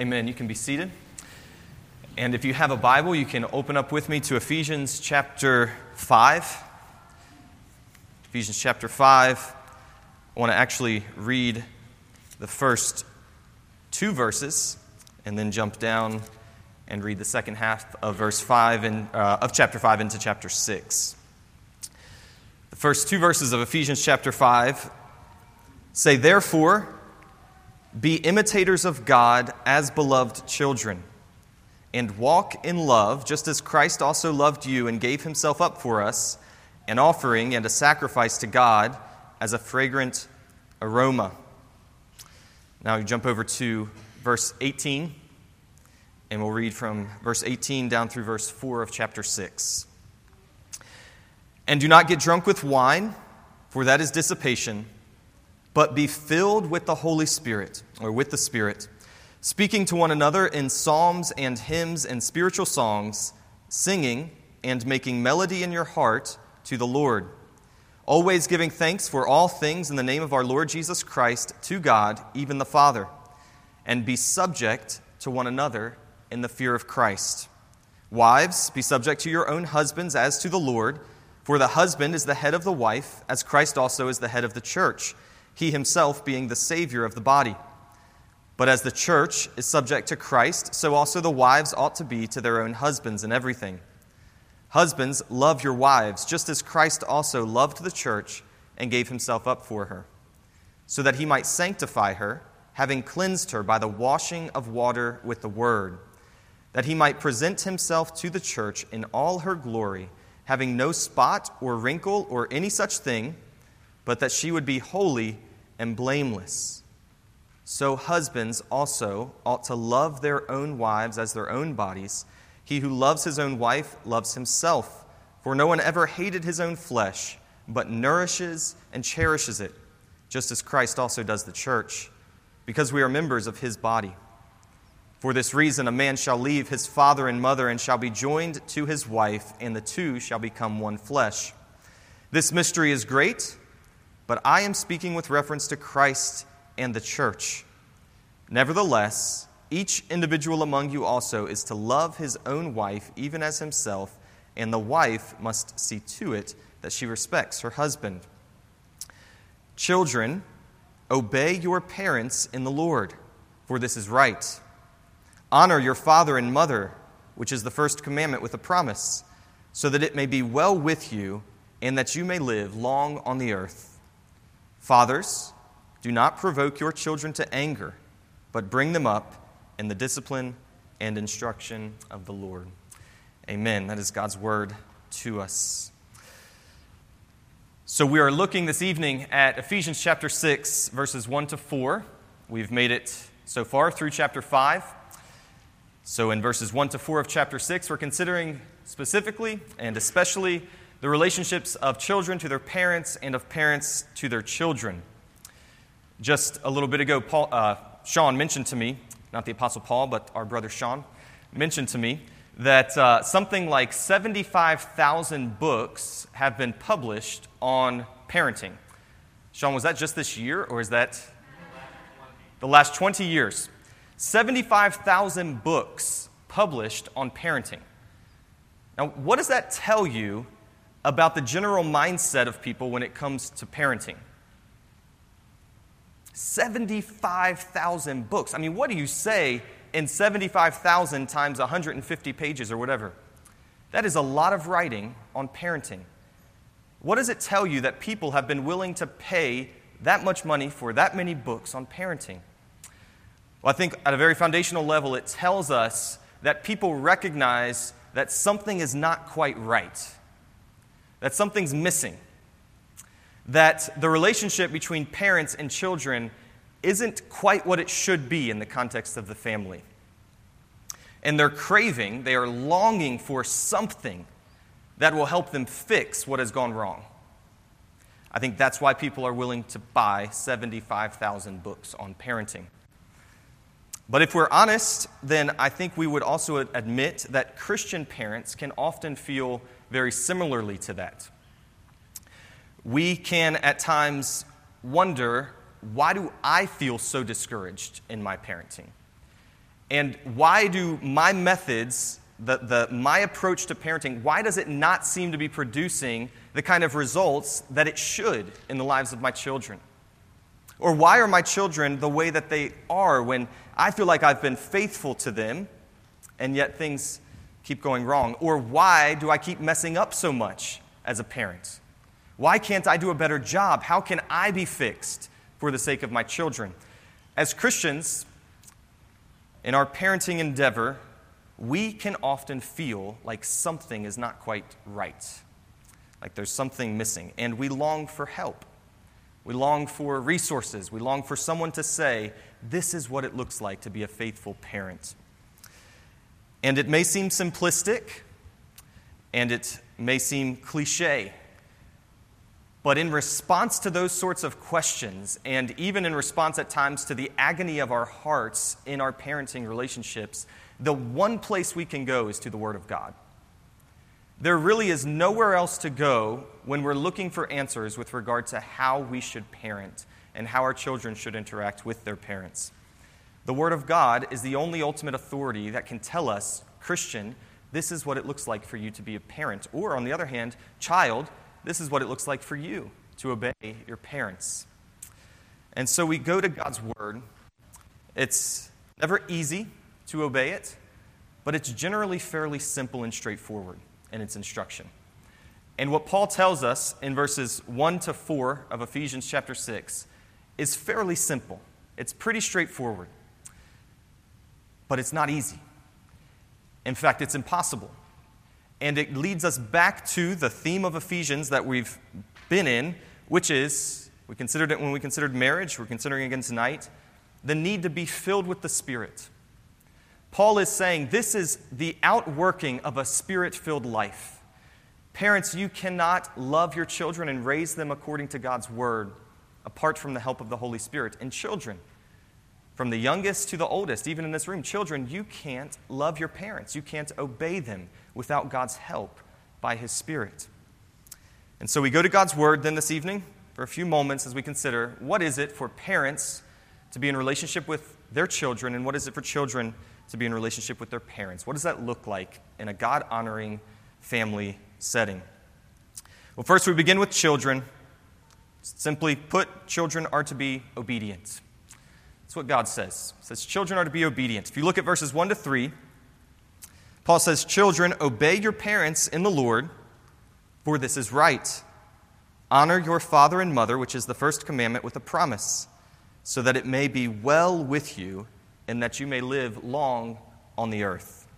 Amen. You can be seated. And if you have a Bible, you can open up with me to Ephesians chapter 5. Ephesians chapter 5. I want to actually read the first two verses and then jump down and read the second half of verse 5 and, uh, of chapter 5 into chapter 6. The first two verses of Ephesians chapter 5 say, Therefore, be imitators of God as beloved children, and walk in love, just as Christ also loved you and gave himself up for us, an offering and a sacrifice to God as a fragrant aroma. Now you jump over to verse 18, and we'll read from verse 18 down through verse 4 of chapter 6. And do not get drunk with wine, for that is dissipation but be filled with the Holy Spirit, or with the Spirit, speaking to one another in psalms and hymns and spiritual songs, singing and making melody in your heart to the Lord, always giving thanks for all things in the name of our Lord Jesus Christ to God, even the Father, and be subject to one another in the fear of Christ. Wives, be subject to your own husbands as to the Lord, for the husband is the head of the wife, as Christ also is the head of the church he himself being the Savior of the body. But as the church is subject to Christ, so also the wives ought to be to their own husbands in everything. Husbands, love your wives, just as Christ also loved the church and gave himself up for her, so that he might sanctify her, having cleansed her by the washing of water with the word, that he might present himself to the church in all her glory, having no spot or wrinkle or any such thing but that she would be holy and blameless. So husbands also ought to love their own wives as their own bodies. He who loves his own wife loves himself, for no one ever hated his own flesh, but nourishes and cherishes it, just as Christ also does the church, because we are members of his body. For this reason, a man shall leave his father and mother and shall be joined to his wife, and the two shall become one flesh. This mystery is great but I am speaking with reference to Christ and the church. Nevertheless, each individual among you also is to love his own wife even as himself, and the wife must see to it that she respects her husband. Children, obey your parents in the Lord, for this is right. Honor your father and mother, which is the first commandment with a promise, so that it may be well with you and that you may live long on the earth. Fathers, do not provoke your children to anger, but bring them up in the discipline and instruction of the Lord. Amen. That is God's word to us. So, we are looking this evening at Ephesians chapter 6, verses 1 to 4. We've made it so far through chapter 5. So, in verses 1 to 4 of chapter 6, we're considering specifically and especially the relationships of children to their parents and of parents to their children. Just a little bit ago, Paul, uh, Sean mentioned to me, not the Apostle Paul, but our brother Sean, mentioned to me that uh, something like 75,000 books have been published on parenting. Sean, was that just this year, or is that the last 20 years? 75,000 books published on parenting. Now, what does that tell you about the general mindset of people when it comes to parenting. 75,000 books. I mean, what do you say in 75,000 times 150 pages or whatever? That is a lot of writing on parenting. What does it tell you that people have been willing to pay that much money for that many books on parenting? Well, I think at a very foundational level, it tells us that people recognize that something is not quite right that something's missing, that the relationship between parents and children isn't quite what it should be in the context of the family. And they're craving, they are longing for something that will help them fix what has gone wrong. I think that's why people are willing to buy 75,000 books on parenting. But if we're honest, then I think we would also admit that Christian parents can often feel very similarly to that. We can at times wonder why do I feel so discouraged in my parenting? And why do my methods, the, the, my approach to parenting, why does it not seem to be producing the kind of results that it should in the lives of my children? Or why are my children the way that they are when I feel like I've been faithful to them and yet things keep going wrong? Or why do I keep messing up so much as a parent? Why can't I do a better job? How can I be fixed for the sake of my children? As Christians, in our parenting endeavor, we can often feel like something is not quite right, like there's something missing, and we long for help. We long for resources. We long for someone to say, This is what it looks like to be a faithful parent. And it may seem simplistic, and it may seem cliche. But in response to those sorts of questions, and even in response at times to the agony of our hearts in our parenting relationships, the one place we can go is to the Word of God. There really is nowhere else to go when we're looking for answers with regard to how we should parent and how our children should interact with their parents. The Word of God is the only ultimate authority that can tell us, Christian, this is what it looks like for you to be a parent. Or, on the other hand, child, this is what it looks like for you to obey your parents. And so we go to God's Word. It's never easy to obey it, but it's generally fairly simple and straightforward in its instruction. And what Paul tells us in verses 1 to 4 of Ephesians chapter 6 is fairly simple. It's pretty straightforward, but it's not easy. In fact, it's impossible. And it leads us back to the theme of Ephesians that we've been in, which is we considered it when we considered marriage, we're considering it again tonight, the need to be filled with the Spirit. Paul is saying this is the outworking of a spirit filled life. Parents, you cannot love your children and raise them according to God's word apart from the help of the Holy Spirit. And children, from the youngest to the oldest, even in this room, children, you can't love your parents. You can't obey them without God's help by His Spirit. And so we go to God's Word then this evening for a few moments as we consider what is it for parents to be in relationship with their children and what is it for children to be in relationship with their parents. What does that look like in a God honoring family setting? Well, first we begin with children. Simply put, children are to be obedient. That's what God says. It says children are to be obedient. If you look at verses 1 to 3, Paul says, Children, obey your parents in the Lord, for this is right. Honor your father and mother, which is the first commandment, with a promise, so that it may be well with you and that you may live long on the earth.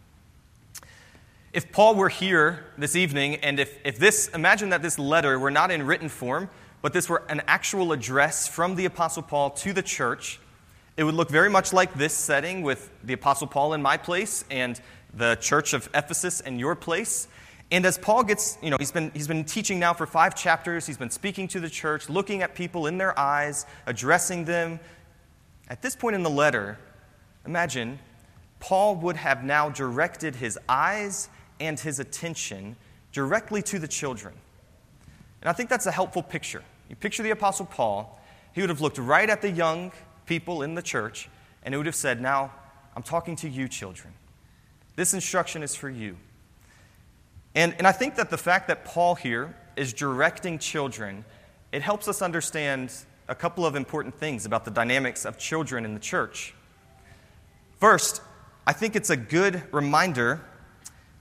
If Paul were here this evening, and if, if this, imagine that this letter were not in written form, but this were an actual address from the Apostle Paul to the church, it would look very much like this setting with the Apostle Paul in my place and the church of Ephesus in your place. And as Paul gets, you know, he's been, he's been teaching now for five chapters, he's been speaking to the church, looking at people in their eyes, addressing them. At this point in the letter, Imagine, Paul would have now directed his eyes and his attention directly to the children. And I think that's a helpful picture. You picture the Apostle Paul, he would have looked right at the young people in the church, and it would have said, Now, I'm talking to you, children. This instruction is for you. And, and I think that the fact that Paul here is directing children, it helps us understand a couple of important things about the dynamics of children in the church. First, I think it's a good reminder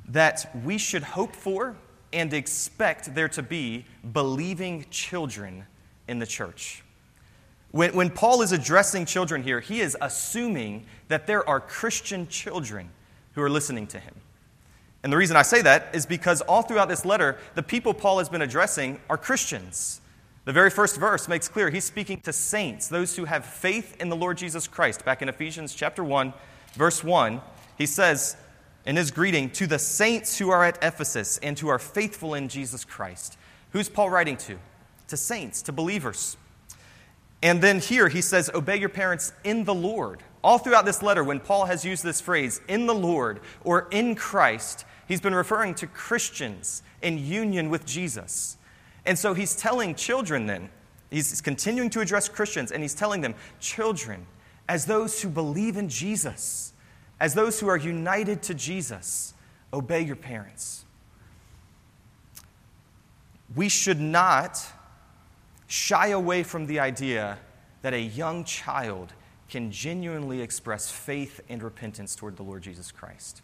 that we should hope for and expect there to be believing children in the church. When, when Paul is addressing children here, he is assuming that there are Christian children who are listening to him. And the reason I say that is because all throughout this letter, the people Paul has been addressing are Christians. The very first verse makes clear he's speaking to saints, those who have faith in the Lord Jesus Christ. Back in Ephesians chapter 1, verse 1, he says in his greeting, To the saints who are at Ephesus and who are faithful in Jesus Christ. Who's Paul writing to? To saints, to believers. And then here he says, Obey your parents in the Lord. All throughout this letter, when Paul has used this phrase, in the Lord or in Christ, he's been referring to Christians in union with Jesus. And so he's telling children then, he's continuing to address Christians, and he's telling them, Children, as those who believe in Jesus, as those who are united to Jesus, obey your parents. We should not shy away from the idea that a young child can genuinely express faith and repentance toward the Lord Jesus Christ.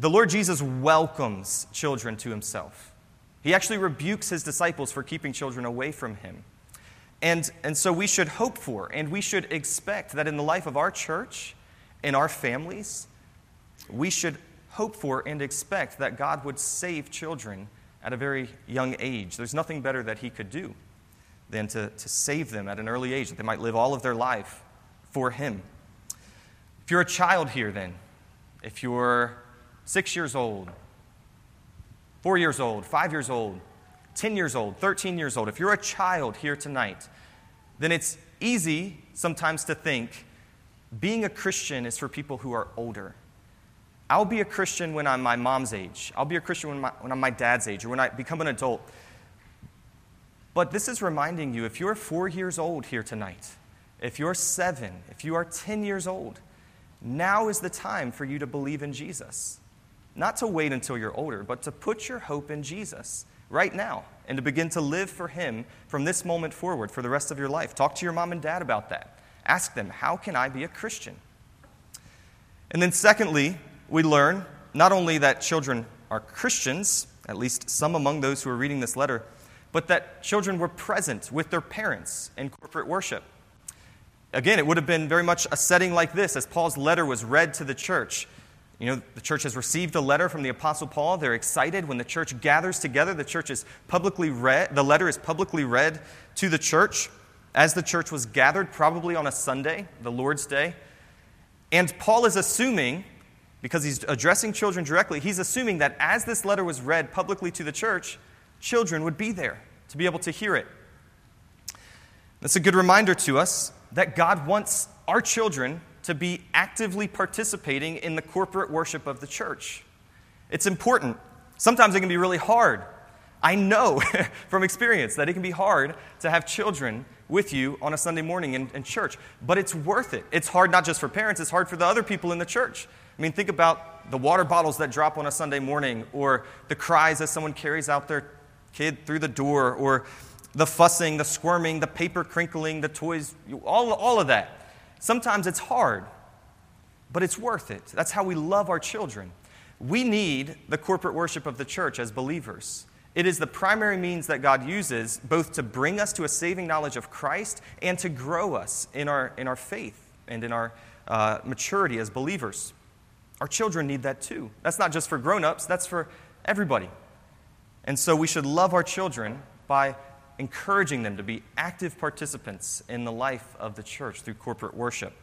The Lord Jesus welcomes children to himself. He actually rebukes his disciples for keeping children away from him. And, and so we should hope for and we should expect that in the life of our church, in our families, we should hope for and expect that God would save children at a very young age. There's nothing better that He could do than to, to save them at an early age, that they might live all of their life for Him. If you're a child here, then, if you're six years old, four years old, five years old, 10 years old, 13 years old, if you're a child here tonight, then it's easy sometimes to think being a Christian is for people who are older. I'll be a Christian when I'm my mom's age. I'll be a Christian when, my, when I'm my dad's age or when I become an adult. But this is reminding you if you're four years old here tonight, if you're seven, if you are 10 years old, now is the time for you to believe in Jesus. Not to wait until you're older, but to put your hope in Jesus right now and to begin to live for Him from this moment forward for the rest of your life. Talk to your mom and dad about that. Ask them, How can I be a Christian? And then, secondly, we learn not only that children are Christians, at least some among those who are reading this letter, but that children were present with their parents in corporate worship. Again, it would have been very much a setting like this as Paul's letter was read to the church. You know, the church has received a letter from the Apostle Paul. They're excited when the church gathers together. The church is publicly read, the letter is publicly read to the church as the church was gathered, probably on a Sunday, the Lord's Day. And Paul is assuming, because he's addressing children directly, he's assuming that as this letter was read publicly to the church, children would be there to be able to hear it. That's a good reminder to us that God wants our children to be actively participating in the corporate worship of the church. It's important. Sometimes it can be really hard. I know from experience that it can be hard to have children with you on a Sunday morning in, in, church, but it's worth it. It's hard not just for parents, it's hard for the other people in the church. I mean, think about the water bottles that drop on a Sunday morning, or the cries as someone carries out their kid through the door, or the fussing, the squirming, the paper crinkling, the toys, all, all of that. Sometimes it's hard, but it's worth it. That's how we love our children. We need the corporate worship of the church as believers. It is the primary means that God uses both to bring us to a saving knowledge of Christ and to grow us in our, in our faith and in our uh, maturity as believers. Our children need that too. That's not just for grown ups, that's for everybody. And so we should love our children by encouraging them to be active participants in the life of the church through corporate worship.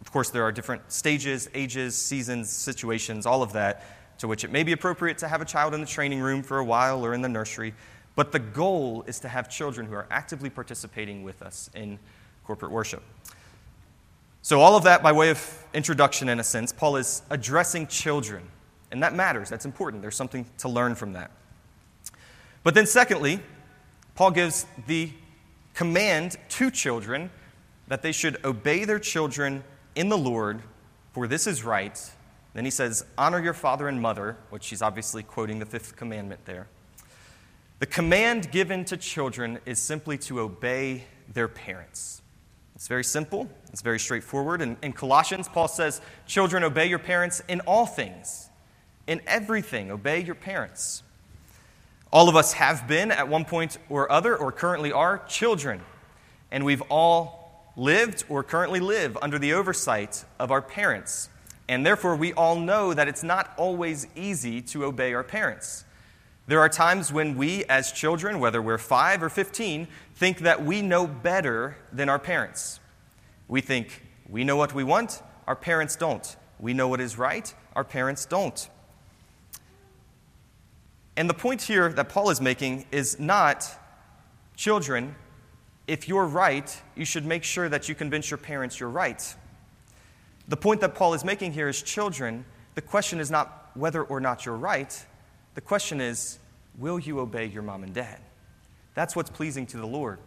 Of course, there are different stages, ages, seasons, situations, all of that, to which it may be appropriate to have a child in the training room for a while or in the nursery. But the goal is to have children who are actively participating with us in corporate worship. So, all of that by way of introduction, in a sense, Paul is addressing children. And that matters, that's important. There's something to learn from that. But then, secondly, Paul gives the command to children that they should obey their children in the Lord, for this is right. Then he says, Honor your father and mother, which he's obviously quoting the fifth commandment there. The command given to children is simply to obey their parents. It's very simple, it's very straightforward. In, in Colossians, Paul says, Children, obey your parents in all things, in everything, obey your parents. All of us have been, at one point or other, or currently are, children. And we've all lived or currently live under the oversight of our parents. And therefore, we all know that it's not always easy to obey our parents. There are times when we, as children, whether we're 5 or 15, think that we know better than our parents. We think we know what we want, our parents don't. We know what is right, our parents don't. And the point here that Paul is making is not, children, if you're right, you should make sure that you convince your parents you're right. The point that Paul is making here is, children, the question is not whether or not you're right. The question is, will you obey your mom and dad? That's what's pleasing to the Lord.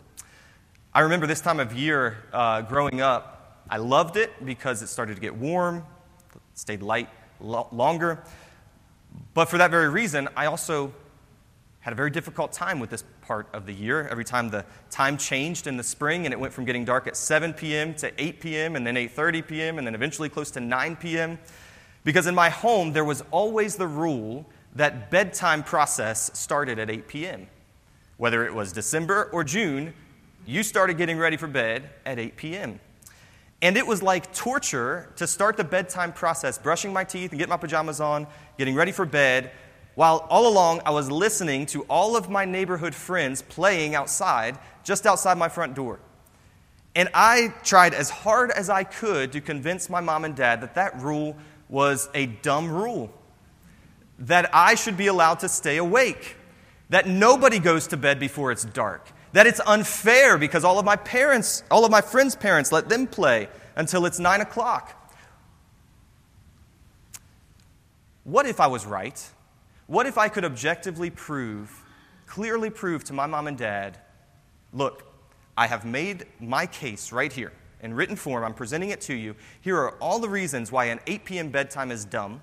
I remember this time of year uh, growing up, I loved it because it started to get warm. stayed light lo- longer. But for that very reason, I also had a very difficult time with this part of the year. Every time the time changed in the spring and it went from getting dark at 7 p.m. to 8 p.m. and then 8:30 p.m. and then eventually close to 9 p.m. Because in my home there was always the rule that bedtime process started at 8 p.m. Whether it was December or June, you started getting ready for bed at 8 p.m. And it was like torture to start the bedtime process, brushing my teeth and getting my pajamas on, getting ready for bed, while all along I was listening to all of my neighborhood friends playing outside, just outside my front door. And I tried as hard as I could to convince my mom and dad that that rule was a dumb rule, that I should be allowed to stay awake, that nobody goes to bed before it's dark, that it's unfair because all of my parents, all of my friends' parents, let them play until it's nine o'clock. What if I was right? What if I could objectively prove, clearly prove to my mom and dad, look, I have made my case right here in written form. I'm presenting it to you. Here are all the reasons why an 8 p.m. bedtime is dumb,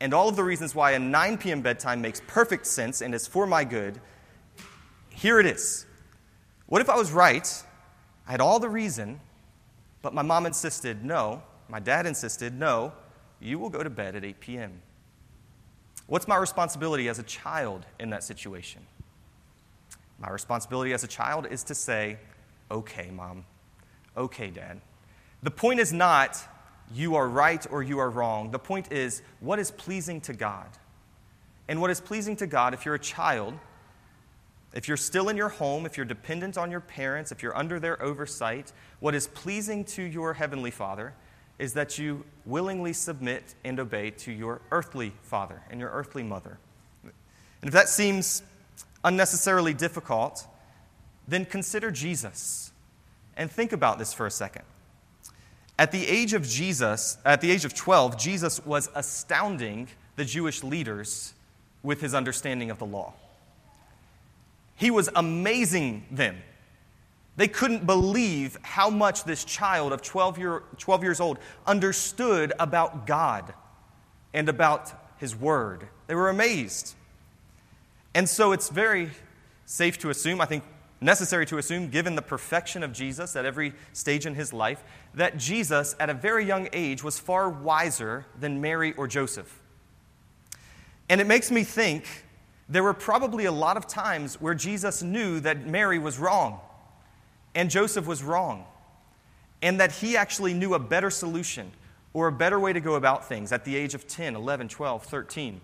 and all of the reasons why a 9 p.m. bedtime makes perfect sense and is for my good. Here it is. What if I was right? I had all the reason, but my mom insisted no. My dad insisted no. You will go to bed at 8 p.m. What's my responsibility as a child in that situation? My responsibility as a child is to say, okay, mom, okay, dad. The point is not you are right or you are wrong. The point is what is pleasing to God. And what is pleasing to God, if you're a child, if you're still in your home, if you're dependent on your parents, if you're under their oversight, what is pleasing to your Heavenly Father is that you willingly submit and obey to your earthly father and your earthly mother. And if that seems unnecessarily difficult, then consider Jesus and think about this for a second. At the age of Jesus, at the age of 12, Jesus was astounding the Jewish leaders with his understanding of the law. He was amazing them they couldn't believe how much this child of 12, year, 12 years old understood about God and about His Word. They were amazed. And so it's very safe to assume, I think necessary to assume, given the perfection of Jesus at every stage in his life, that Jesus, at a very young age, was far wiser than Mary or Joseph. And it makes me think there were probably a lot of times where Jesus knew that Mary was wrong and Joseph was wrong, and that he actually knew a better solution or a better way to go about things at the age of 10, 11, 12, 13.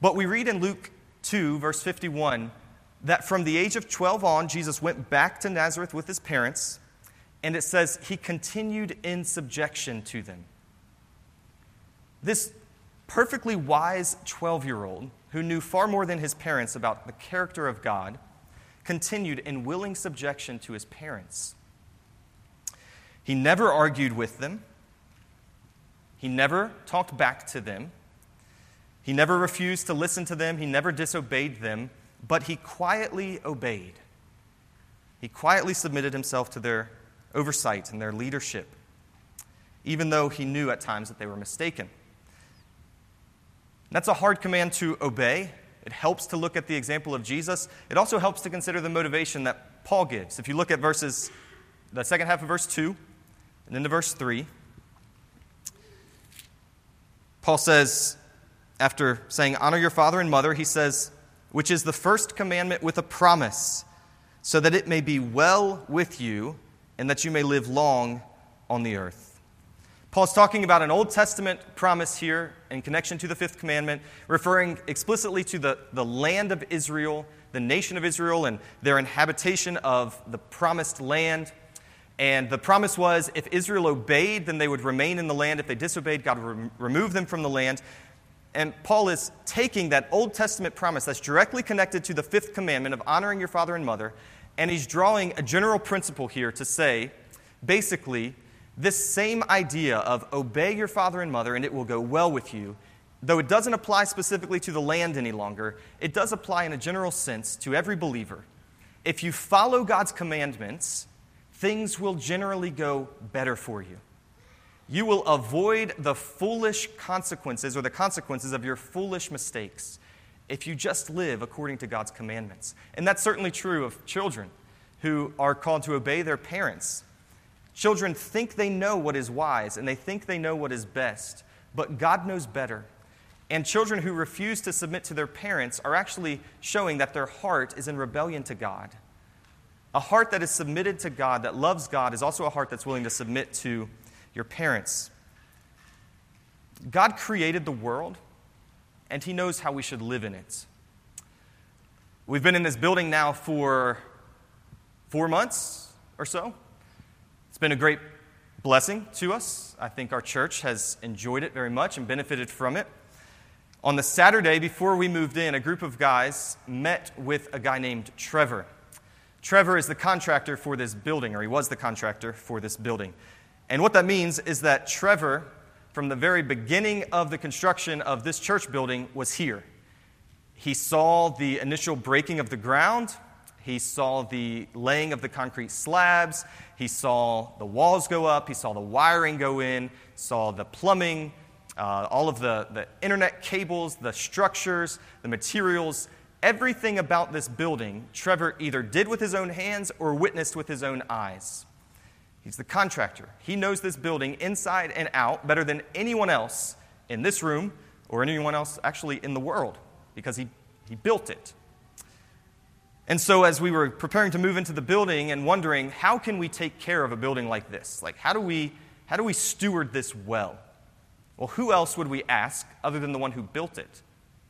But we read in Luke 2, verse 51, that from the age of 12 on, Jesus went back to Nazareth with his parents, and it says he continued in subjection to them. This perfectly wise 12 year old who knew far more than his parents about the character of God continued in willing subjection to his parents. He never argued with them, he never talked back to them, he never refused to listen to them, he never disobeyed them, but he quietly obeyed. He quietly submitted himself to their oversight and their leadership, even though he knew at times that they were mistaken. That's a hard command to obey. It helps to look at the example of Jesus. It also helps to consider the motivation that Paul gives. If you look at verses, the second half of verse 2 and then to verse 3, Paul says, after saying, Honor your father and mother, he says, which is the first commandment with a promise, so that it may be well with you and that you may live long on the earth. Paul's talking about an Old Testament promise here in connection to the fifth commandment, referring explicitly to the, the land of Israel, the nation of Israel, and their inhabitation of the promised land. And the promise was if Israel obeyed, then they would remain in the land. If they disobeyed, God would re- remove them from the land. And Paul is taking that Old Testament promise that's directly connected to the fifth commandment of honoring your father and mother, and he's drawing a general principle here to say basically, this same idea of obey your father and mother and it will go well with you, though it doesn't apply specifically to the land any longer, it does apply in a general sense to every believer. If you follow God's commandments, things will generally go better for you. you will avoid the foolish consequences or the consequences of your foolish mistakes if you just live according to God's commandments. And that's certainly true of children who are called to obey their parents. Children think they know what is wise and they think they know what is best, but God knows better. And children who refuse to submit to their parents are actually showing that their heart is in rebellion to God. A heart that is submitted to God, that loves God, is also a heart that's willing to submit to your parents. God created the world, and He knows how we should live in it. We've been in this building now for four months or so. It's been a great blessing to us. I think our church has enjoyed it very much and benefited from it. On the Saturday before we moved in, a group of guys met with a guy named Trevor. Trevor is the contractor for this building, or he was the contractor for this building. And what that means is that Trevor, from the very beginning of the construction of this church building, was here. He saw the initial breaking of the ground, he saw the laying of the concrete slabs, he saw the walls go up, he saw the wiring go in, saw the plumbing uh, all of the, the internet cables, the structures, the materials, everything about this building, Trevor either did with his own hands or witnessed with his own eyes. He's the contractor. He knows this building inside and out better than anyone else in this room or anyone else actually in the world because he, he built it. And so, as we were preparing to move into the building and wondering, how can we take care of a building like this? Like, how do we, how do we steward this well? Well, who else would we ask other than the one who built it?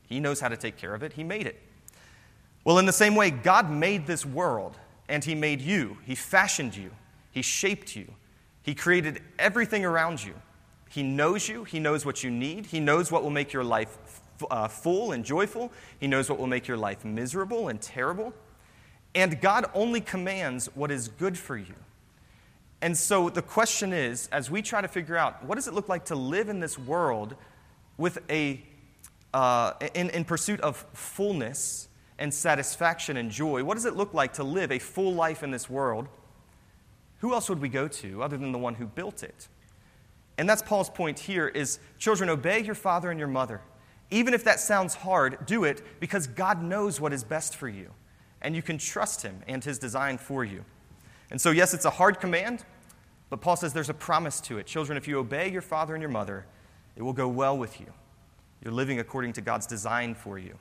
He knows how to take care of it, He made it. Well, in the same way, God made this world, and He made you. He fashioned you, He shaped you, He created everything around you. He knows you, He knows what you need, He knows what will make your life uh, full and joyful, He knows what will make your life miserable and terrible. And God only commands what is good for you. And so the question is as we try to figure out what does it look like to live in this world with a, uh, in, in pursuit of fullness and satisfaction and joy, what does it look like to live a full life in this world? Who else would we go to other than the one who built it? And that's Paul's point here is children obey your father and your mother. Even if that sounds hard, do it because God knows what is best for you and you can trust him and his design for you. And so, yes, it's a hard command, but Paul says there's a promise to it. Children, if you obey your father and your mother, it will go well with you. You're living according to God's design for you.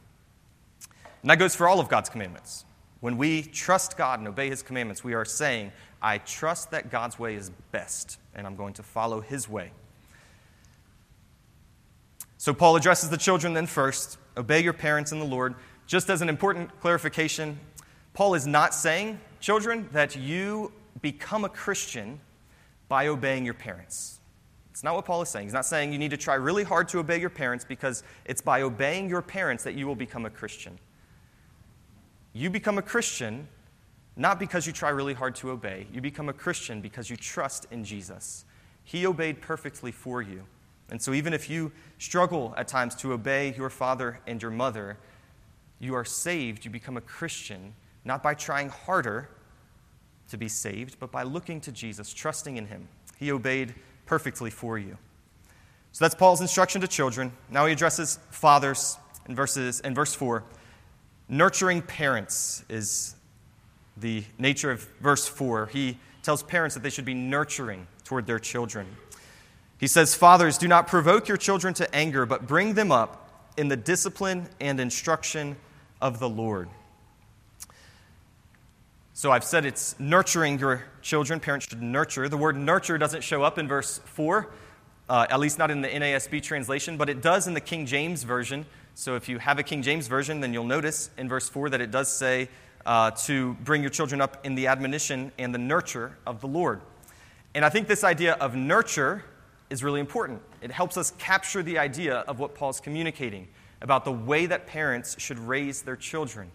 And that goes for all of God's commandments. When we trust God and obey his commandments, we are saying, I trust that God's way is best, and I'm going to follow his way. So, Paul addresses the children then first obey your parents in the Lord. Just as an important clarification, Paul is not saying children, that you become a Christian by obeying your parents. It's not what Paul is saying. He's not saying you need to try really hard to obey your parents because it's by obeying your parents that you will become a Christian. You become a Christian not because you try really hard to obey. You become a Christian because you trust in Jesus. He obeyed perfectly for you. And so, even if you struggle at times to obey your father and your mother, you are saved. You become a Christian not by trying harder to be saved, but by looking to Jesus, trusting in him. He obeyed perfectly for you. So that's Paul's instruction to children. Now he addresses fathers in, verses, in verse 4. Nurturing parents is the nature of verse 4. He tells parents that they should be nurturing toward their children. He says, Fathers, do not provoke your children to anger, but bring them up in the discipline and instruction of the Lord. So I've said it's nurturing your children. Parents should nurture. The word nurture doesn't show up in verse 4, uh, at least not in the NASB translation, but it does in the King James Version. So if you have a King James Version, then you'll notice in verse 4 that it does say uh, to bring your children up in the admonition and the nurture of the Lord. And I think this idea of nurture is really important. It helps us capture the idea of what Paul's communicating about the way that parents should raise their children.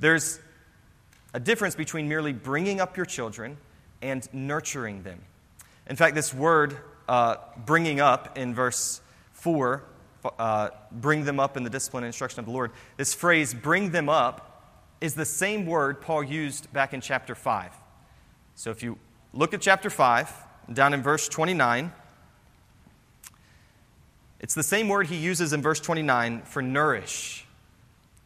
There's a difference between merely bringing up your children and nurturing them. In fact, this word, uh, bringing up in verse 4, uh, bring them up in the discipline and instruction of the Lord, this phrase, bring them up, is the same word Paul used back in chapter 5. So if you look at chapter 5, down in verse 29, It's the same word he uses in verse 29 for nourish.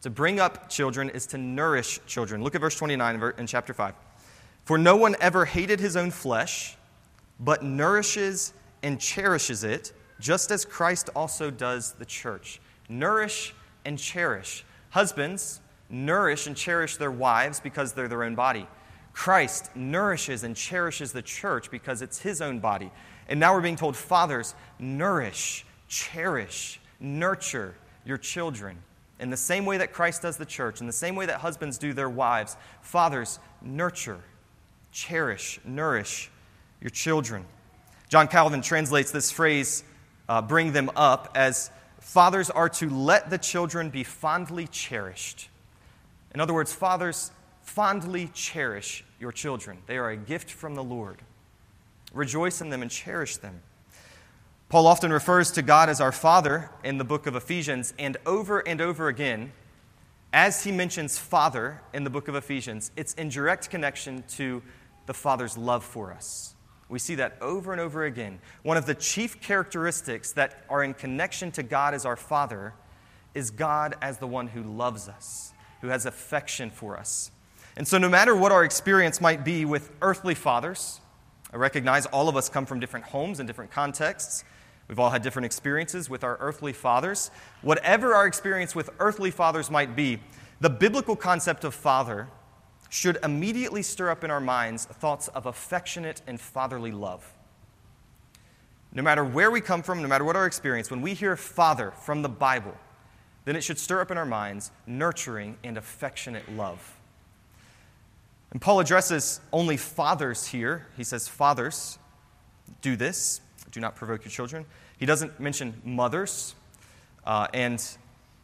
To bring up children is to nourish children. Look at verse 29 in chapter 5. For no one ever hated his own flesh, but nourishes and cherishes it, just as Christ also does the church. Nourish and cherish. Husbands, nourish and cherish their wives because they're their own body. Christ nourishes and cherishes the church because it's his own body. And now we're being told, fathers, nourish, cherish, nurture your children. In the same way that Christ does the church, in the same way that husbands do their wives, fathers, nurture, cherish, nourish your children. John Calvin translates this phrase, uh, bring them up, as fathers are to let the children be fondly cherished. In other words, fathers, fondly cherish your children. They are a gift from the Lord. Rejoice in them and cherish them. Paul often refers to God as our Father in the book of Ephesians, and over and over again, as he mentions Father in the book of Ephesians, it's in direct connection to the Father's love for us. We see that over and over again. One of the chief characteristics that are in connection to God as our Father is God as the one who loves us, who has affection for us. And so, no matter what our experience might be with earthly fathers, I recognize all of us come from different homes and different contexts. We've all had different experiences with our earthly fathers. Whatever our experience with earthly fathers might be, the biblical concept of father should immediately stir up in our minds thoughts of affectionate and fatherly love. No matter where we come from, no matter what our experience, when we hear father from the Bible, then it should stir up in our minds nurturing and affectionate love. And Paul addresses only fathers here. He says, Fathers, do this, do not provoke your children. He doesn't mention mothers, uh, and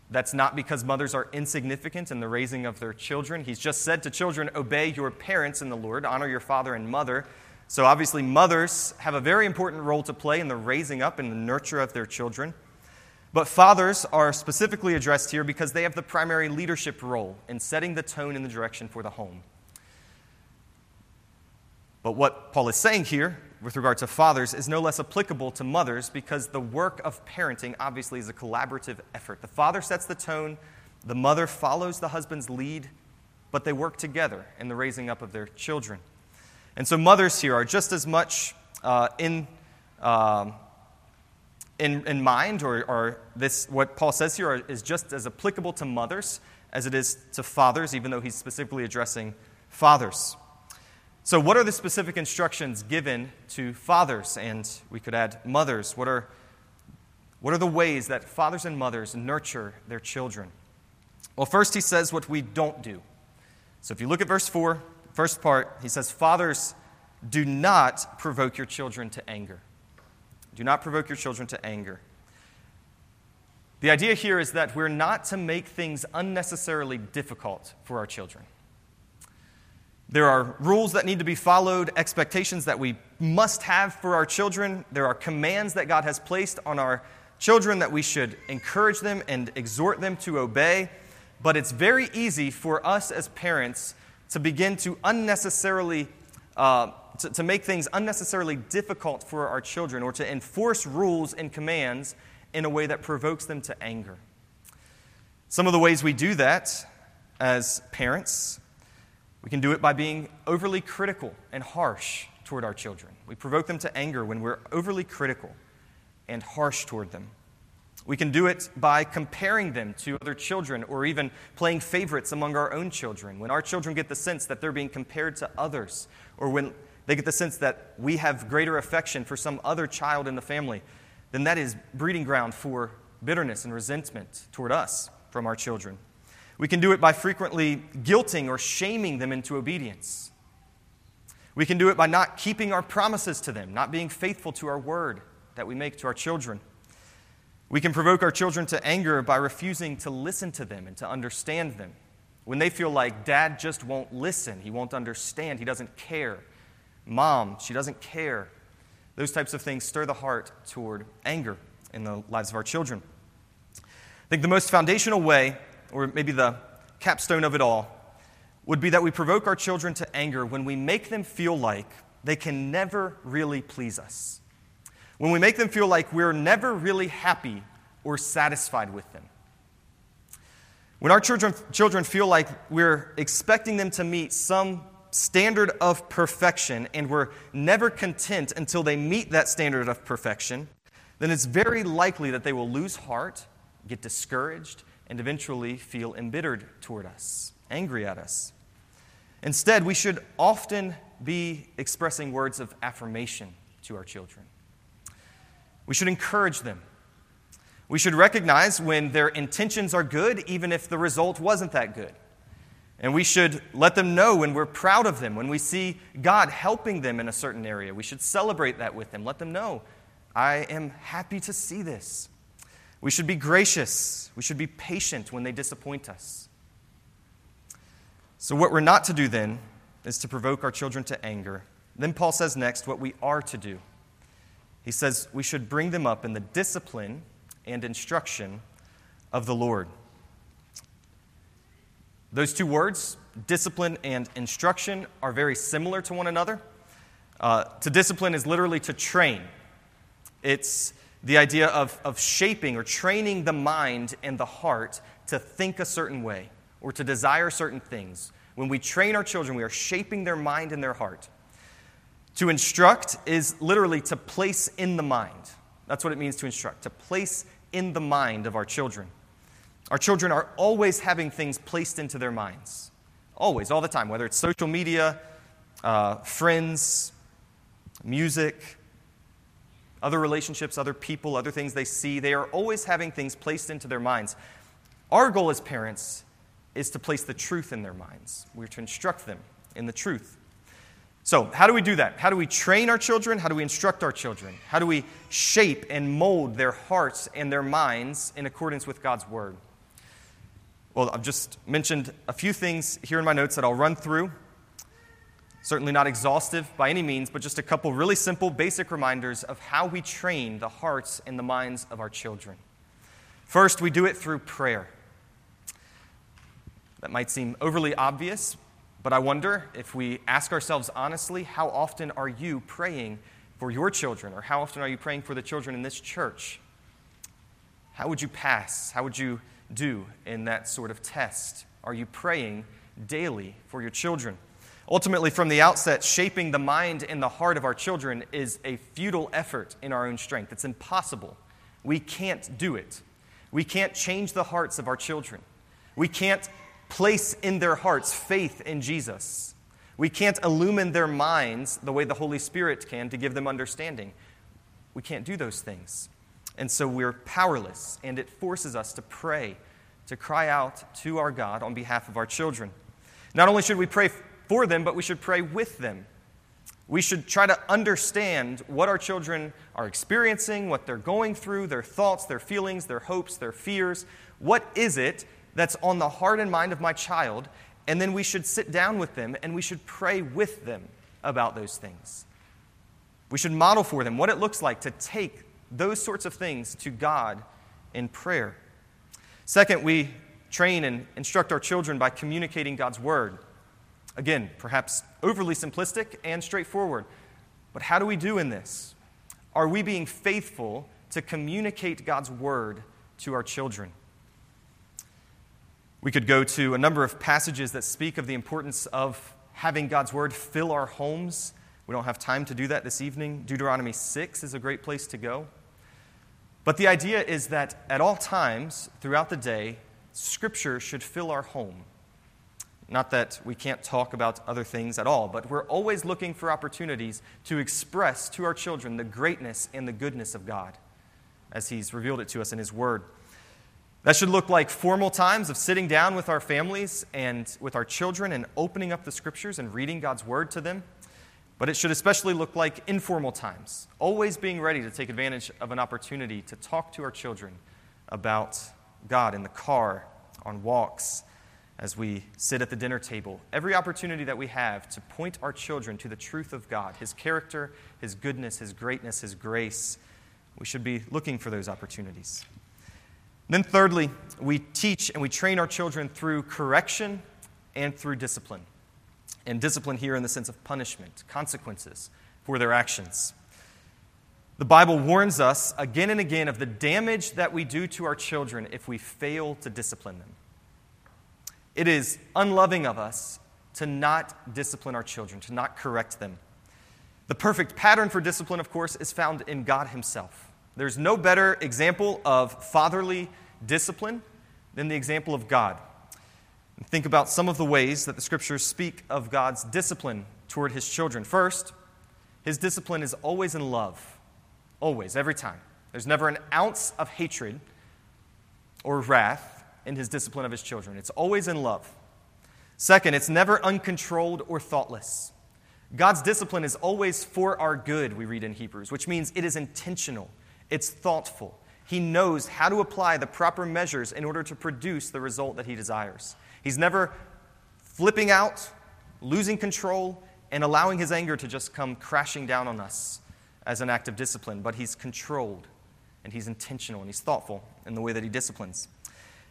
that's not because mothers are insignificant in the raising of their children. He's just said to children, Obey your parents in the Lord, honor your father and mother. So, obviously, mothers have a very important role to play in the raising up and the nurture of their children. But fathers are specifically addressed here because they have the primary leadership role in setting the tone and the direction for the home. But what Paul is saying here with regard to fathers is no less applicable to mothers because the work of parenting obviously is a collaborative effort. The father sets the tone, the mother follows the husband's lead, but they work together in the raising up of their children. And so, mothers here are just as much uh, in, uh, in, in mind, or, or this, what Paul says here is just as applicable to mothers as it is to fathers, even though he's specifically addressing fathers. So, what are the specific instructions given to fathers? And we could add mothers. What are, what are the ways that fathers and mothers nurture their children? Well, first, he says what we don't do. So, if you look at verse 4, first part, he says, Fathers, do not provoke your children to anger. Do not provoke your children to anger. The idea here is that we're not to make things unnecessarily difficult for our children. There are rules that need to be followed, expectations that we must have for our children. There are commands that God has placed on our children that we should encourage them and exhort them to obey. But it's very easy for us as parents to begin to unnecessarily, uh, to, to make things unnecessarily difficult for our children or to enforce rules and commands in a way that provokes them to anger. Some of the ways we do that as parents we can do it by being overly critical and harsh toward our children. We provoke them to anger when we're overly critical and harsh toward them. We can do it by comparing them to other children or even playing favorites among our own children. When our children get the sense that they're being compared to others, or when they get the sense that we have greater affection for some other child in the family, then that is breeding ground for bitterness and resentment toward us from our children. We can do it by frequently guilting or shaming them into obedience. We can do it by not keeping our promises to them, not being faithful to our word that we make to our children. We can provoke our children to anger by refusing to listen to them and to understand them. When they feel like dad just won't listen, he won't understand, he doesn't care. Mom, she doesn't care. Those types of things stir the heart toward anger in the lives of our children. I think the most foundational way or maybe the capstone of it all, would be that we provoke our children to anger when we make them feel like they can never really please us. when we make them feel like we're never really happy or satisfied with them. When our children, children feel like we're expecting them to meet some standard of perfection and we're never content until they meet that standard of perfection, then it's very likely that they will lose heart, get discouraged, and eventually feel embittered toward us, angry at us. Instead, we should often be expressing words of affirmation to our children. We should encourage them. We should recognize when their intentions are good, even if the result wasn't that good. And we should let them know when we're proud of them, when we see God helping them in a certain area. We should celebrate that with them. Let them know, I am happy to see this. We should be gracious. We should be patient when they disappoint us. So, what we're not to do then is to provoke our children to anger. Then Paul says next what we are to do. He says we should bring them up in the discipline and instruction of the Lord. Those two words, discipline and instruction, are very similar to one another. Uh, to discipline is literally to train, it's the idea of, of shaping or training the mind and the heart to think a certain way or to desire certain things. When we train our children, we are shaping their mind and their heart. To instruct is literally to place in the mind. That's what it means to instruct, to place in the mind of our children. Our children are always having things placed into their minds. Always, all the time, whether it's social media, uh, friends, music, other relationships, other people, other things they see. They are always having things placed into their minds. Our goal as parents is to place the truth in their minds. We're to instruct them in the truth. So, how do we do that? How do we train our children? How do we instruct our children? How do we shape and mold their hearts and their minds in accordance with God's word? Well, I've just mentioned a few things here in my notes that I'll run through. Certainly not exhaustive by any means, but just a couple really simple, basic reminders of how we train the hearts and the minds of our children. First, we do it through prayer. That might seem overly obvious, but I wonder if we ask ourselves honestly, how often are you praying for your children? Or how often are you praying for the children in this church? How would you pass? How would you do in that sort of test? Are you praying daily for your children? Ultimately, from the outset, shaping the mind and the heart of our children is a futile effort in our own strength. It's impossible. We can't do it. We can't change the hearts of our children. We can't place in their hearts faith in Jesus. We can't illumine their minds the way the Holy Spirit can to give them understanding. We can't do those things. And so we're powerless, and it forces us to pray, to cry out to our God on behalf of our children. Not only should we pray for them, but we should pray with them. We should try to understand what our children are experiencing, what they're going through, their thoughts, their feelings, their hopes, their fears. What is it that's on the heart and mind of my child? And then we should sit down with them and we should pray with them about those things. We should model for them what it looks like to take those sorts of things to God in prayer. Second, we train and instruct our children by communicating God's word. Again, perhaps overly simplistic and straightforward. But how do we do in this? Are we being faithful to communicate God's word to our children? We could go to a number of passages that speak of the importance of having God's word fill our homes. We don't have time to do that this evening. Deuteronomy 6 is a great place to go. But the idea is that at all times throughout the day, Scripture should fill our home. Not that we can't talk about other things at all, but we're always looking for opportunities to express to our children the greatness and the goodness of God as He's revealed it to us in His Word. That should look like formal times of sitting down with our families and with our children and opening up the Scriptures and reading God's Word to them. But it should especially look like informal times, always being ready to take advantage of an opportunity to talk to our children about God in the car, on walks, as we sit at the dinner table, every opportunity that we have to point our children to the truth of God, His character, His goodness, His greatness, His grace, we should be looking for those opportunities. Then, thirdly, we teach and we train our children through correction and through discipline. And discipline here in the sense of punishment, consequences for their actions. The Bible warns us again and again of the damage that we do to our children if we fail to discipline them. It is unloving of us to not discipline our children, to not correct them. The perfect pattern for discipline, of course, is found in God Himself. There's no better example of fatherly discipline than the example of God. think about some of the ways that the scriptures speak of God's discipline toward His children. First, His discipline is always in love, always, every time. There's never an ounce of hatred or wrath in His discipline of His children, it's always in love. Second, it's never uncontrolled or thoughtless. God's discipline is always for our good, we read in Hebrews, which means it is intentional, it's thoughtful. He knows how to apply the proper measures in order to produce the result that he desires. He's never flipping out, losing control, and allowing his anger to just come crashing down on us as an act of discipline, but he's controlled and he's intentional and he's thoughtful in the way that he disciplines.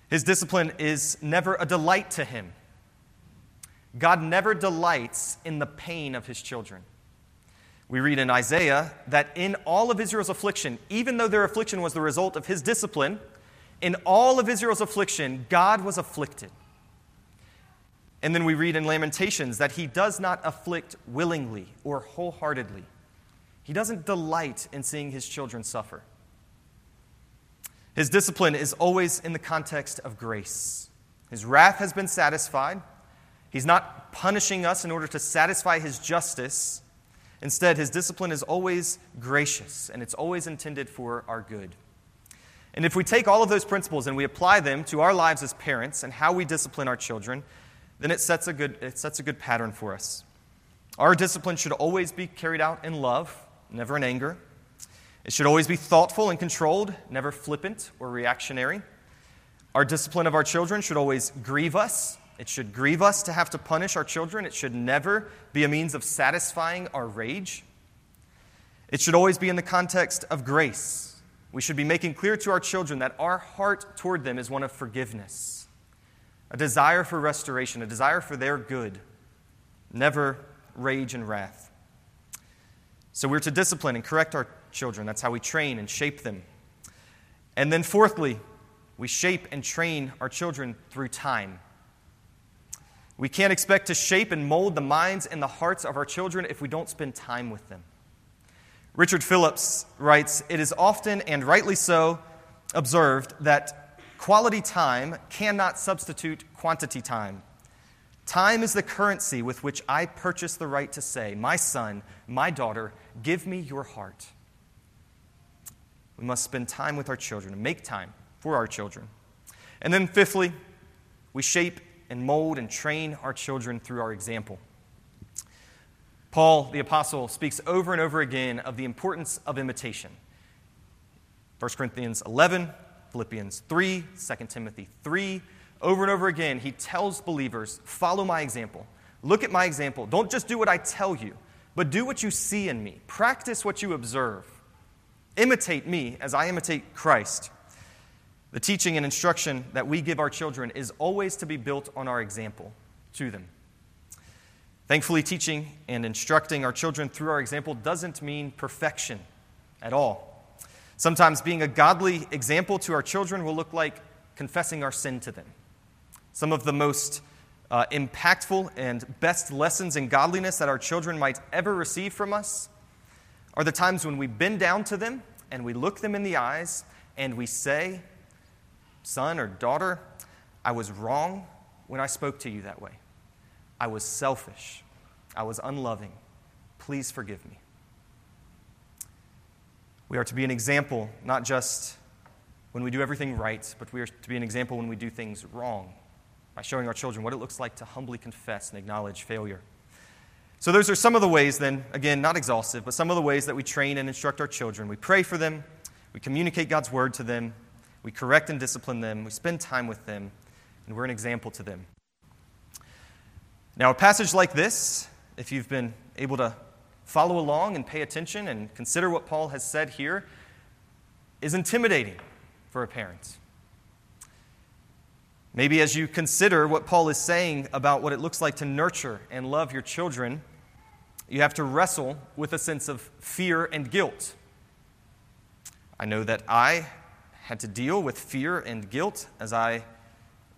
His discipline is never a delight to him. God never delights in the pain of his children. We read in Isaiah that in all of Israel's affliction, even though their affliction was the result of his discipline, in all of Israel's affliction, God was afflicted. And then we read in Lamentations that he does not afflict willingly or wholeheartedly. He doesn't delight in seeing his children suffer. His discipline is always in the context of grace. His wrath has been satisfied, He's not punishing us in order to satisfy his justice. Instead, his discipline is always gracious and it's always intended for our good. And if we take all of those principles and we apply them to our lives as parents and how we discipline our children, then it sets a good, it sets a good pattern for us. Our discipline should always be carried out in love, never in anger. It should always be thoughtful and controlled, never flippant or reactionary. Our discipline of our children should always grieve us, it should grieve us to have to punish our children. It should never be a means of satisfying our rage. It should always be in the context of grace. We should be making clear to our children that our heart toward them is one of forgiveness, a desire for restoration, a desire for their good, never rage and wrath. So we're to discipline and correct our children. That's how we train and shape them. And then, fourthly, we shape and train our children through time. We can't expect to shape and mold the minds and the hearts of our children if we don't spend time with them. Richard Phillips writes It is often, and rightly so, observed that quality time cannot substitute quantity time. Time is the currency with which I purchase the right to say, My son, my daughter, give me your heart. We must spend time with our children and make time for our children. And then, fifthly, we shape and mold and train our children through our example. Paul, the apostle, speaks over and over again of the importance of imitation. 1 Corinthians 11, Philippians 3, 2 Timothy 3. Over and over again, he tells believers follow my example. Look at my example. Don't just do what I tell you, but do what you see in me. Practice what you observe. Imitate me as I imitate Christ. The teaching and instruction that we give our children is always to be built on our example to them. Thankfully, teaching and instructing our children through our example doesn't mean perfection at all. Sometimes being a godly example to our children will look like confessing our sin to them. Some of the most uh, impactful and best lessons in godliness that our children might ever receive from us are the times when we bend down to them and we look them in the eyes and we say, son or daughter, I was wrong when I spoke to you that way. I was selfish. I was unloving. Please forgive me. We are to be an example, not just when we do everything right, but we are to be an example when we do things wrong by showing our children what it looks like to humbly confess and acknowledge failure. So, those are some of the ways, then, again, not exhaustive, but some of the ways that we train and instruct our children. We pray for them, we communicate God's word to them, we correct and discipline them, we spend time with them, and we're an example to them. Now, a passage like this, if you've been able to follow along and pay attention and consider what Paul has said here, is intimidating for a parent. Maybe as you consider what Paul is saying about what it looks like to nurture and love your children, you have to wrestle with a sense of fear and guilt. I know that I had to deal with fear and guilt as I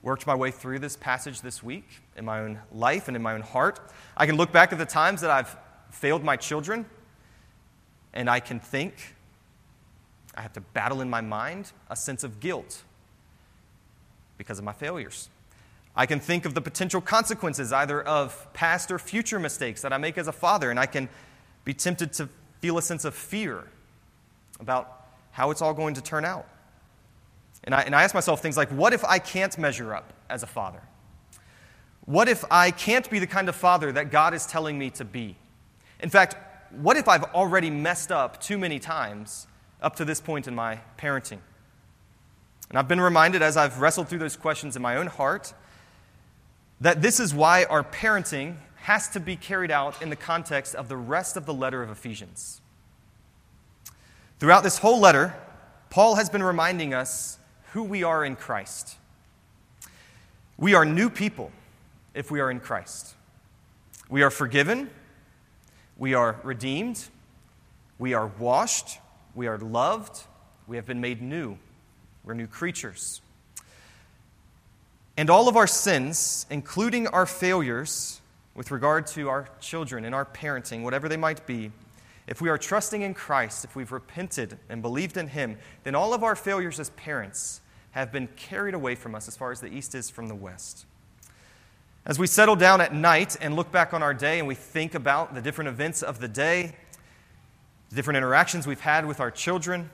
worked my way through this passage this week in my own life and in my own heart. I can look back at the times that I've failed my children, and I can think, I have to battle in my mind a sense of guilt because of my failures. I can think of the potential consequences, either of past or future mistakes that I make as a father, and I can be tempted to feel a sense of fear about how it's all going to turn out. And I, and I ask myself things like what if I can't measure up as a father? What if I can't be the kind of father that God is telling me to be? In fact, what if I've already messed up too many times up to this point in my parenting? And I've been reminded as I've wrestled through those questions in my own heart that this is why our parenting has to be carried out in the context of the rest of the letter of Ephesians. Throughout this whole letter, Paul has been reminding us who we are in Christ. We are new people if we are in Christ. We are forgiven, we are redeemed, we are washed, we are loved, we have been made new, we're new creatures. And all of our sins, including our failures with regard to our children and our parenting, whatever they might be, if we are trusting in Christ, if we've repented and believed in Him, then all of our failures as parents have been carried away from us as far as the east is from the west. As we settle down at night and look back on our day and we think about the different events of the day, the different interactions we've had with our children,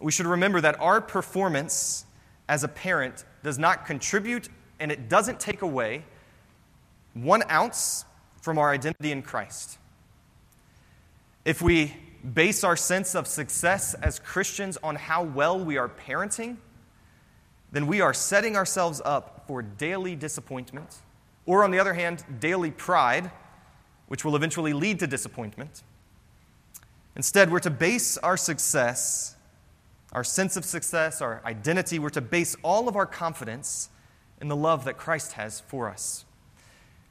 we should remember that our performance as a parent does not contribute and it doesn't take away one ounce from our identity in Christ. If we base our sense of success as Christians on how well we are parenting, then we are setting ourselves up for daily disappointment, or on the other hand, daily pride, which will eventually lead to disappointment. Instead, we're to base our success, our sense of success, our identity, we're to base all of our confidence in the love that Christ has for us.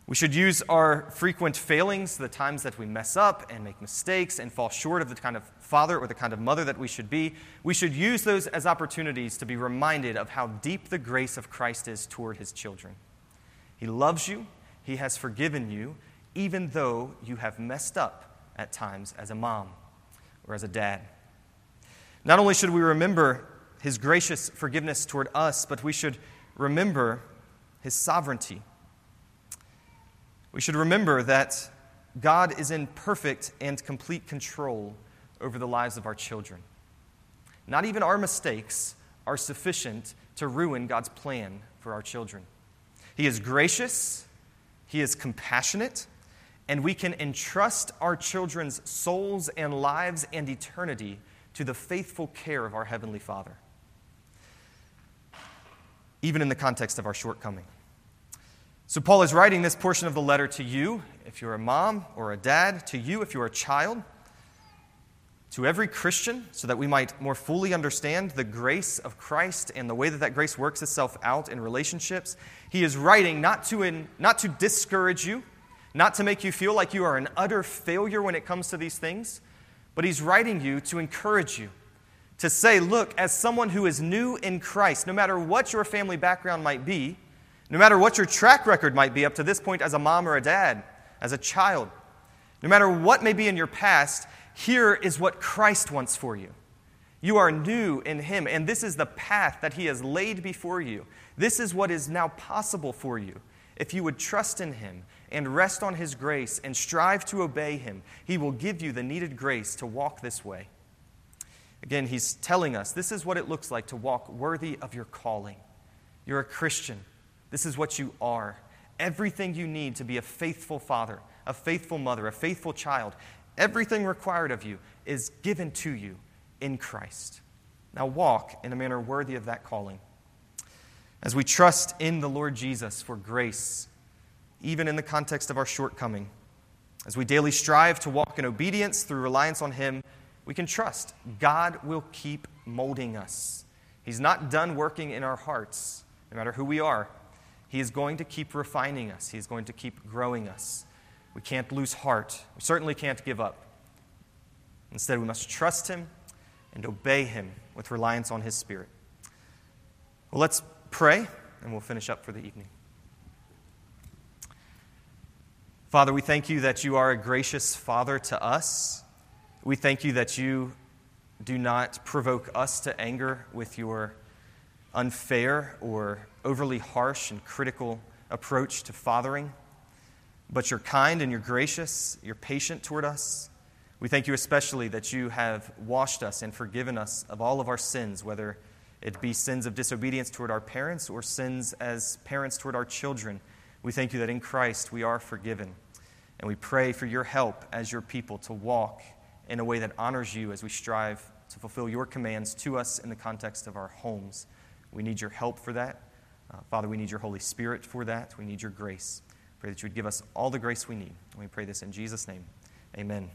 We should use our frequent failings, the times that we mess up and make mistakes and fall short of the kind of father or the kind of mother that we should be. We should use those as opportunities to be reminded of how deep the grace of Christ is toward his children. He loves you, he has forgiven you, even though you have messed up at times as a mom or as a dad. Not only should we remember his gracious forgiveness toward us, but we should remember his sovereignty we should remember that God is in perfect and complete control over the lives of our children. Not even our mistakes are sufficient to ruin God's plan for our children. He is gracious, He is compassionate, and we can entrust our children's souls and lives and eternity to the faithful care of our Heavenly Father, even in the context of our shortcoming. So, Paul is writing this portion of the letter to you, if you're a mom or a dad, to you, if you're a child, to every Christian, so that we might more fully understand the grace of Christ and the way that that grace works itself out in relationships. He is writing not to, in, not to discourage you, not to make you feel like you are an utter failure when it comes to these things, but he's writing you to encourage you. To say, look, as someone who is new in Christ, no matter what your family background might be, no matter what your track record might be up to this point as a mom or a dad, as a child, no matter what may be in your past, here is what Christ wants for you. You are new in Him, and this is the path that He has laid before you. This is what is now possible for you. If you would trust in Him and rest on His grace and strive to obey Him, He will give you the needed grace to walk this way. Again, He's telling us this is what it looks like to walk worthy of your calling. You're a Christian. This is what you are. Everything you need to be a faithful father, a faithful mother, a faithful child, everything required of you is given to you in Christ. Now walk in a manner worthy of that calling. As we trust in the Lord Jesus for grace, even in the context of our shortcoming, as we daily strive to walk in obedience through reliance on Him, we can trust God will keep molding us. He's not done working in our hearts, no matter who we are. He is going to keep refining us, He is going to keep growing us. We can't lose heart. We certainly can't give up. Instead, we must trust Him and obey Him with reliance on His Spirit. Well, let's pray, and we'll finish up for the evening. Father, we thank you that you are a gracious Father to us. We thank you that you do not provoke us to anger with your unfair or overly harsh and critical approach to fathering, but you're kind and you're gracious, you're patient toward us. We thank you especially that you have washed us and forgiven us of all of our sins, whether it be sins of disobedience toward our parents or sins as parents toward our children. We thank you that in Christ we are forgiven. And we pray for your help as your people to walk in a way that honors you as we strive to fulfill your commands to us in the context of our homes. We need your help for that. Uh, Father, we need your Holy Spirit for that. We need your grace. Pray that you would give us all the grace we need. And we pray this in Jesus' name. Amen.